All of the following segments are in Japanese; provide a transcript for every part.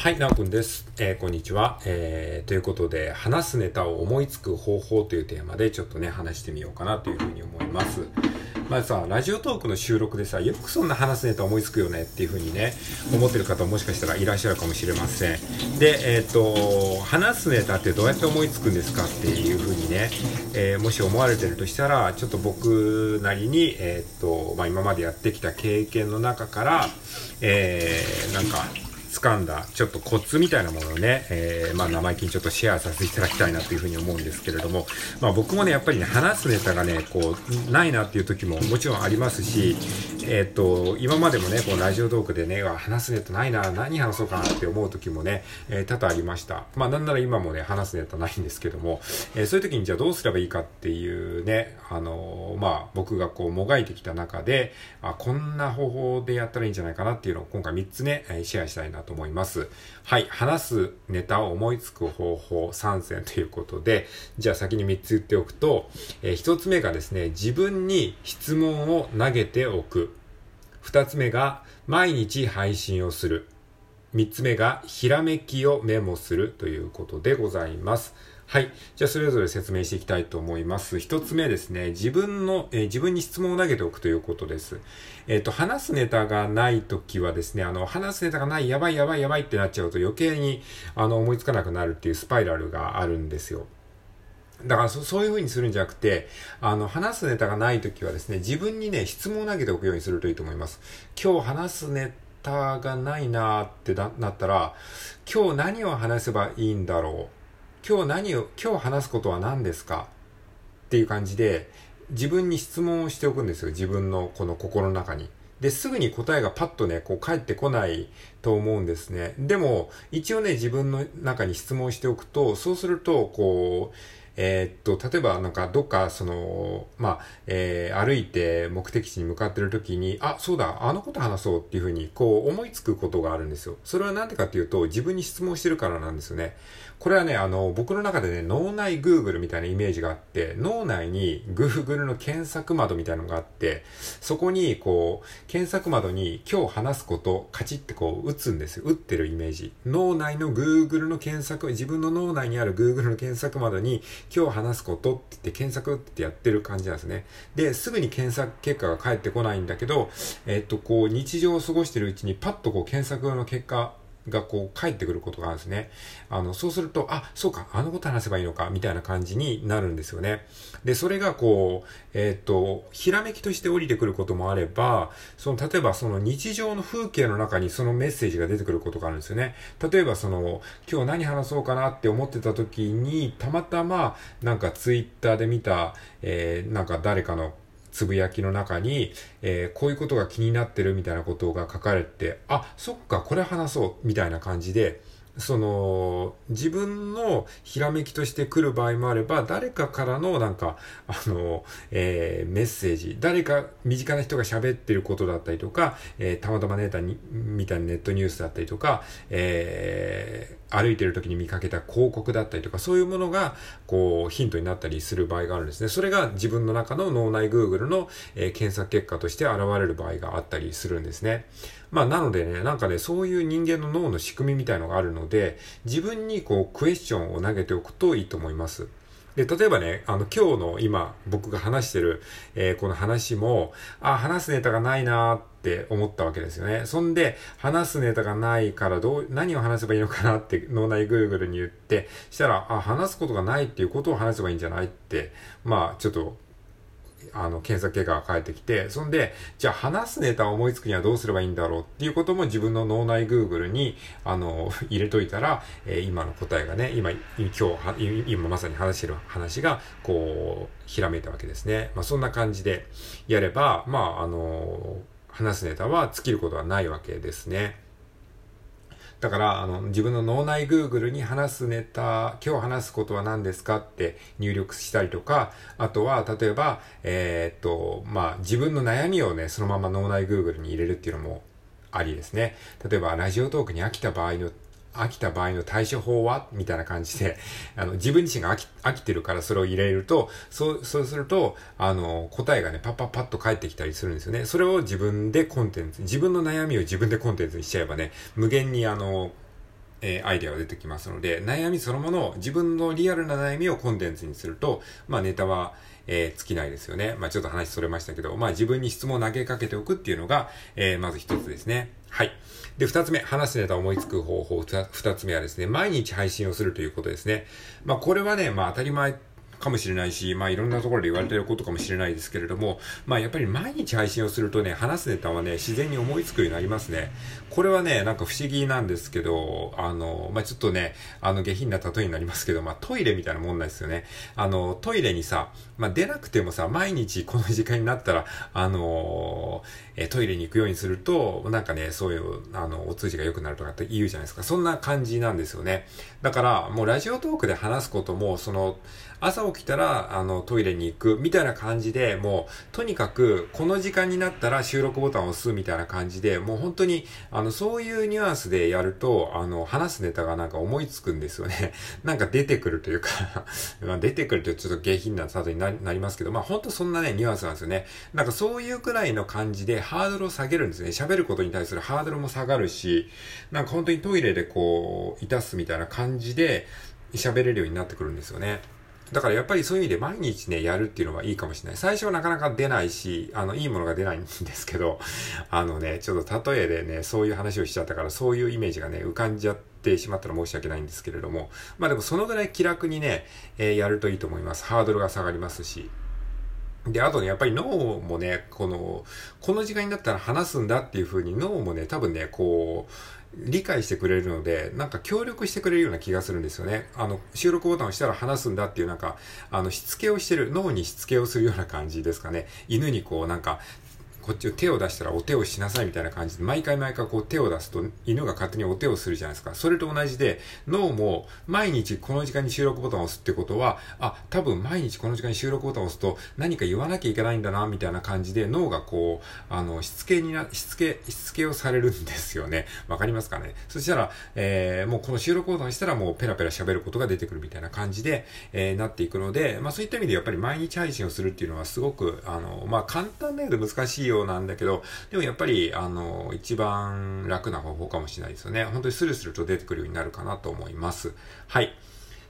はい、なおくんです。えー、こんにちは。えー、ということで、話すネタを思いつく方法というテーマでちょっとね、話してみようかなというふうに思います。まずさ、ラジオトークの収録でさ、よくそんな話すネタ思いつくよねっていうふうにね、思ってる方もしかしたらいらっしゃるかもしれません。で、えっ、ー、と、話すネタってどうやって思いつくんですかっていうふうにね、えー、もし思われてるとしたら、ちょっと僕なりに、えっ、と、まあ、今までやってきた経験の中から、えー、なんか、掴んだちょっとコツみたいなものをね、えー、まあ生意気にちょっとシェアさせていただきたいなというふうに思うんですけれども、まあ僕もね、やっぱりね、話すネタがね、こう、ないなっていう時ももちろんありますし、えっ、と、今までもね、こうラジオトークでね、話すネタないな、何話そうかなって思う時もね、えー、多々ありました。まあなんなら今もね、話すネタないんですけども、えー、そういう時にじゃあどうすればいいかっていうね、あの、まあ僕がこうもがいてきた中で、あ、こんな方法でやったらいいんじゃないかなっていうのを今回3つね、シェアしたいなと思います。はい、話すネタを思いつく方法3選ということで、じゃあ先に3つ言っておくと、えー、1つ目がですね、自分に質問を投げておく。2つ目が、毎日配信をする。3つ目が、ひらめきをメモするということでございます。はい。じゃあ、それぞれ説明していきたいと思います。一つ目ですね。自分の、えー、自分に質問を投げておくということです。えっ、ー、と、話すネタがないときはですね、あの、話すネタがない、やばいやばいやばいってなっちゃうと余計に、あの、思いつかなくなるっていうスパイラルがあるんですよ。だからそ、そういう風にするんじゃなくて、あの、話すネタがないときはですね、自分にね、質問を投げておくようにするといいと思います。今日話すネタがないなーってなったら、今日何を話せばいいんだろう今日何を、今日話すことは何ですか？っていう感じで、自分に質問をしておくんですよ。自分のこの心の中に。で、すぐに答えがパッとね、こう返ってこないと思うんですね。でも、一応ね、自分の中に質問しておくと、そうすると、こう、えー、っと、例えばなんかどっかその、まあ、えー、歩いて目的地に向かってる時に、あ、そうだ、あのこと話そうっていうふうにこう思いつくことがあるんですよ。それはなんでかっていうと、自分に質問してるからなんですよね。これはね、あの、僕の中でね、脳内 Google みたいなイメージがあって、脳内に Google の検索窓みたいなのがあって、そこにこう、検索窓に今日話すことカチってこう打つんですよ。打ってるイメージ。脳内の Google の検索、自分の脳内にある Google の検索窓に今日話すことって言って検索ってやってる感じなんですね。で、すぐに検索結果が返ってこないんだけど、えっと、こう、日常を過ごしてるうちにパッとこう検索の結果がこう返ってくることがあるんですね。あの、そうすると、あ、そうか、あのこと話せばいいのか、みたいな感じになるんですよね。で、それがこう、えっ、と、ひらめきとして降りてくることもあれば、その、例えばその日常の風景の中にそのメッセージが出てくることがあるんですよね。例えばその、今日何話そうかなって思ってた時に、たまたま、なんかツイッターで見た、えー、なんか誰かのつぶやきの中に、えー、こういうことが気になってるみたいなことが書かれて、あ、そっか、これ話そう、みたいな感じで、その、自分のひらめきとして来る場合もあれば、誰かからのなんか、あの、えー、メッセージ、誰か身近な人が喋ってることだったりとか、えー、たまたまネタに、みたいなネットニュースだったりとか、えー、歩いてる時に見かけた広告だったりとか、そういうものが、こう、ヒントになったりする場合があるんですね。それが自分の中の脳内 Google の、えー、検索結果として現れる場合があったりするんですね。まあ、なのでね、なんかね、そういう人間の脳の仕組みみたいのがあるので、自分にこう、クエスチョンを投げておくといいと思います。で、例えばね、あの、今日の今、僕が話してる、えー、この話も、あ、話すネタがないなーって思ったわけですよね。そんで、話すネタがないからどう、何を話せばいいのかなって脳内グーグルに言って、したら、あ、話すことがないっていうことを話せばいいんじゃないって、まあ、ちょっとあの、検索結果が返ってきて、そんで、じゃあ話すネタを思いつくにはどうすればいいんだろうっていうことも自分の脳内 Google に、あの、入れといたら、えー、今の答えがね、今、今日、今まさに話してる話が、こう、ひらめいたわけですね。まあ、そんな感じでやれば、まあ、あの、話すネタは尽きることはないわけですね。だから、あの、自分の脳内 Google に話すネタ、今日話すことは何ですかって入力したりとか、あとは、例えば、えー、っと、まあ、自分の悩みをね、そのまま脳内 Google に入れるっていうのもありですね。例えば、ラジオトークに飽きた場合の飽きた場合の対処法は？みたいな感じで、あの、自分自身が飽き、飽きてるからそれを入れると、そう、そうすると、あの、答えがね、パッパッパッと返ってきたりするんですよね。それを自分でコンテンツ、自分の悩みを自分でコンテンツにしちゃえばね、無限にあの、えー、アイデアが出てきますので、悩みそのものを、自分のリアルな悩みをコンテンツにすると、まあネタは、えー、尽きないですよね。まあちょっと話それましたけど、まあ自分に質問を投げかけておくっていうのが、えー、まず一つですね。はい。で、二つ目、話すネタを思いつく方法、二つ目はですね、毎日配信をするということですね。まあこれはね、まあ当たり前かもしれないし、まあいろんなところで言われてることかもしれないですけれども、まあやっぱり毎日配信をするとね、話すネタはね、自然に思いつくようになりますね。これはね、なんか不思議なんですけど、あの、まあちょっとね、あの下品な例えになりますけど、まあトイレみたいなもんなんですよね。あの、トイレにさ、まあ出なくてもさ、毎日この時間になったら、あのえトイレに行くようにすると、なんかね、そういう、あの、お通じが良くなるとかって言うじゃないですか。そんな感じなんですよね。だから、もうラジオトークで話すことも、その、朝起きたら、あの、トイレに行く、みたいな感じで、もう、とにかく、この時間になったら収録ボタンを押す、みたいな感じで、もう本当に、あの、そういうニュアンスでやると、あの、話すネタがなんか思いつくんですよね。なんか出てくるというか まあ出てくるとちょっと下品なサートになりますけど、まあ本当そんなね、ニュアンスなんですよね。なんかそういうくらいの感じでハードルを下げるんですね。喋ることに対するハードルも下がるし、なんか本当にトイレでこう、いたすみたいな感じで喋れるようになってくるんですよね。だからやっぱりそういう意味で毎日ね、やるっていうのはいいかもしれない。最初はなかなか出ないし、あの、いいものが出ないんですけど、あのね、ちょっと例えでね、そういう話をしちゃったから、そういうイメージがね、浮かんじゃってしまったら申し訳ないんですけれども、まあでもそのぐらい気楽にね、えー、やるといいと思います。ハードルが下がりますし。で、あとね、やっぱり脳もね、この、この時間になったら話すんだっていう風に脳もね、多分ね、こう、理解してくれるので、なんか協力してくれるような気がするんですよね。あの、収録ボタンを押したら話すんだっていうなんか、あの、しつけをしてる、脳にしつけをするような感じですかね。犬にこうなんか、こっちを手を出したらお手をしなさいみたいな感じで、毎回毎回こう手を出すと犬が勝手にお手をするじゃないですか。それと同じで、脳も毎日この時間に収録ボタンを押すってことは、あ、多分毎日この時間に収録ボタンを押すと何か言わなきゃいけないんだな、みたいな感じで脳がこう、あの、しつけにな、しつけ、しつけをされるんですよね。わかりますかね？そしたら、えー、もうこの収録ボタンをしたらもうペラペラ喋ることが出てくるみたいな感じで、えー、なっていくので、まあそういった意味でやっぱり毎日配信をするっていうのはすごく、あの、まあ簡単だけど難しいようなんだけど、でもやっぱり、あの、一番楽な方法かもしれないですよね。本当にスルスルと出てくるようになるかなと思います。はい。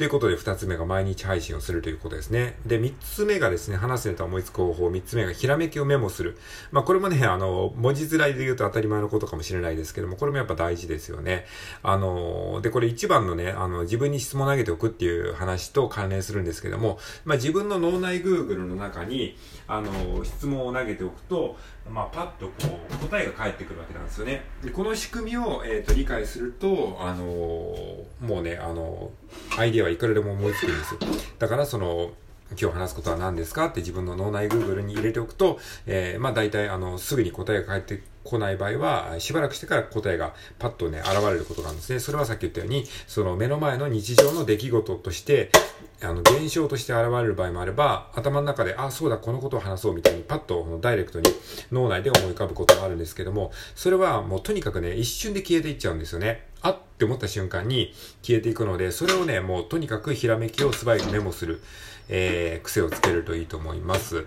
ということで、二つ目が毎日配信をするということですね。で、三つ目がですね、話すネタ思いつく方法。三つ目がひらめきをメモする。まあ、これもね、あの、文字面で言うと当たり前のことかもしれないですけども、これもやっぱ大事ですよね。あの、で、これ一番のね、あの、自分に質問を投げておくっていう話と関連するんですけども、まあ、自分の脳内 Google の中に、あの、質問を投げておくと、まあ、パッとこう、答えが返ってくるわけなんですよね。で、この仕組みを、えっ、ー、と、理解すると、あのもうね、あのアイディアはいくらでも思いつくんですよ。だからその、今日話すことは何ですかって自分の脳内 Google に入れておくと、えー、まあ大体あの、すぐに答えが返ってこない場合は、しばらくしてから答えがパッとね、現れることなんですね。それはさっき言ったように、その目の前の日常の出来事として、あの、現象として現れる場合もあれば、頭の中で、あ、そうだ、このことを話そうみたいに、パッとダイレクトに脳内で思い浮かぶことがあるんですけども、それはもうとにかくね、一瞬で消えていっちゃうんですよね。あっって思った瞬間に消えていくので、それをね、もうとにかくひらめきを素早くメモする、えー、癖をつけるといいと思います。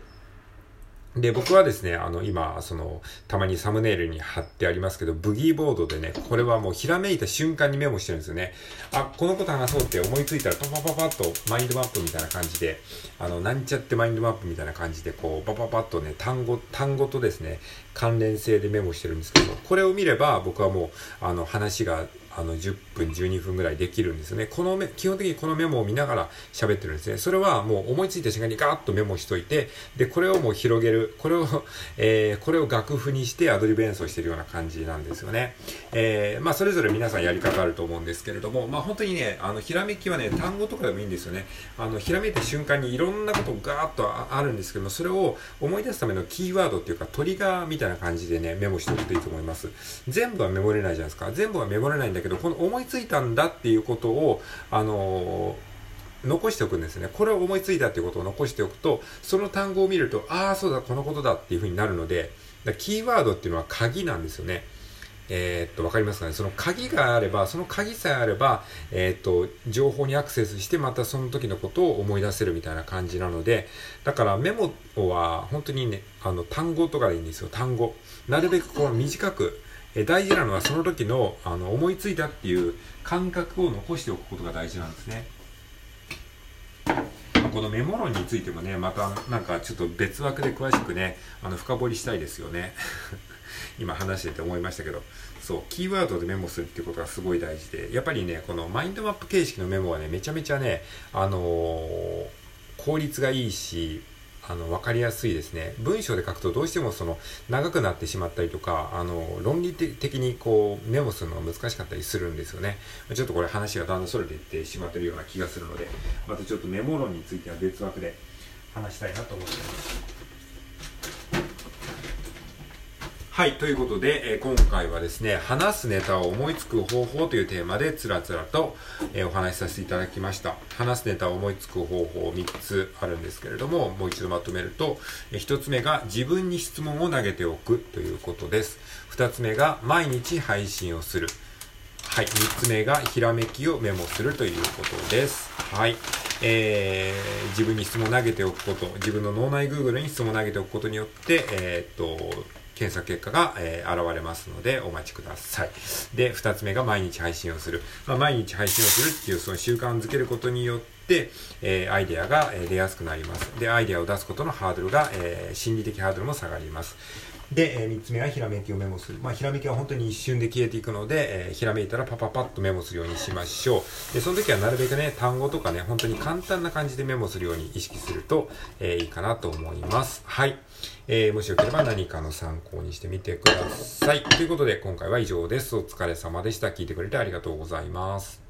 で、僕はですね、あの、今、その、たまにサムネイルに貼ってありますけど、ブギーボードでね、これはもうひらめいた瞬間にメモしてるんですよね。あ、このこと話そうって思いついたら、パパパパッとマインドマップみたいな感じで、あの、なんちゃってマインドマップみたいな感じで、こう、パパパッとね、単語、単語とですね、関連性でメモしてるんですけど、これを見れば、僕はもう、あの、話があの、10分、12分ぐらいできるんですね。このめ、基本的にこのメモを見ながら喋ってるんですね。それはもう思いついた瞬間にガーッとメモしといて、で、これをもう広げる。これを、えー、これを楽譜にしてアドリブ演奏してるような感じなんですよね。えー、まあ、それぞれ皆さんやり方あると思うんですけれども、まあ、本当にね、あの、ひらめきはね、単語とかでもいいんですよね。あの、ひらめいた瞬間にいろんなことガーッとあるんですけども、それを思い出すためのキーワードっていうか、トリガーみたいな感じでね、メモしておくといいと思います。全部はメモれないじゃないですか。全部はメモれないんだけど、この思いついたんだっていうことを、あの、残しておくんですね。これを思いついたっていうことを残しておくと、その単語を見ると、ああ、そうだ、このことだっていうふうになるので、キーワードっていうのは鍵なんですよね。えー、っと、わかりますかね？その鍵があれば、その鍵さえあれば、えー、っと、情報にアクセスして、またその時のことを思い出せるみたいな感じなので、だからメモは本当にね、あの、単語とかでいいんですよ、単語。なるべくこう短く、え大事なのはその時のあの思いついたっていう感覚を残しておくことが大事なんですね。このメモ論についてもね、またなんかちょっと別枠で詳しくね、あの深掘りしたいですよね。今話してて思いましたけど、そう、キーワードでメモするっていうことがすごい大事で、やっぱりね、このマインドマップ形式のメモはね、めちゃめちゃね、あのー、効率がいいし、あの、分かりやすいですね。文章で書くとどうしてもその、長くなってしまったりとか、あの、論理的にこう、メモするのが難しかったりするんですよね。ちょっとこれ話がだんだんそれていってしまってるような気がするので、またちょっとメモ論については別枠で話したいなと思っています。はい、ということで、えー、今回はですね、話すネタを思いつく方法というテーマでつらつらと、えー、お話しさせていただきました。話すネタを思いつく方法3つあるんですけれども、もう一度まとめると、えー、1つ目が自分に質問を投げておくということです。2つ目が毎日配信をする。はい、3つ目がひらめきをメモするということです。はい。えー、自分に質問を投げておくこと、自分の脳内 Google に質問を投げておくことによって、えー、っと、検索結果が、えー、現れますのでお待ちください。で、二つ目が毎日配信をする。まあ、毎日配信をするっていうその習慣づけることによって、えー、アイデアが、え出やすくなります。で、アイデアを出すことのハードルが、え、心理的ハードルも下がります。で、えー、3つ目はひらめきをメモする。まあ、ひらめきは本当に一瞬で消えていくので、えー、ひらめいたらパパパッとメモするようにしましょう。で、その時はなるべくね、単語とかね、本当に簡単な感じでメモするように意識すると、えー、いいかなと思います。はい。えー、もしよければ何かの参考にしてみてください。ということで、今回は以上です。お疲れ様でした。聞いてくれてありがとうございます。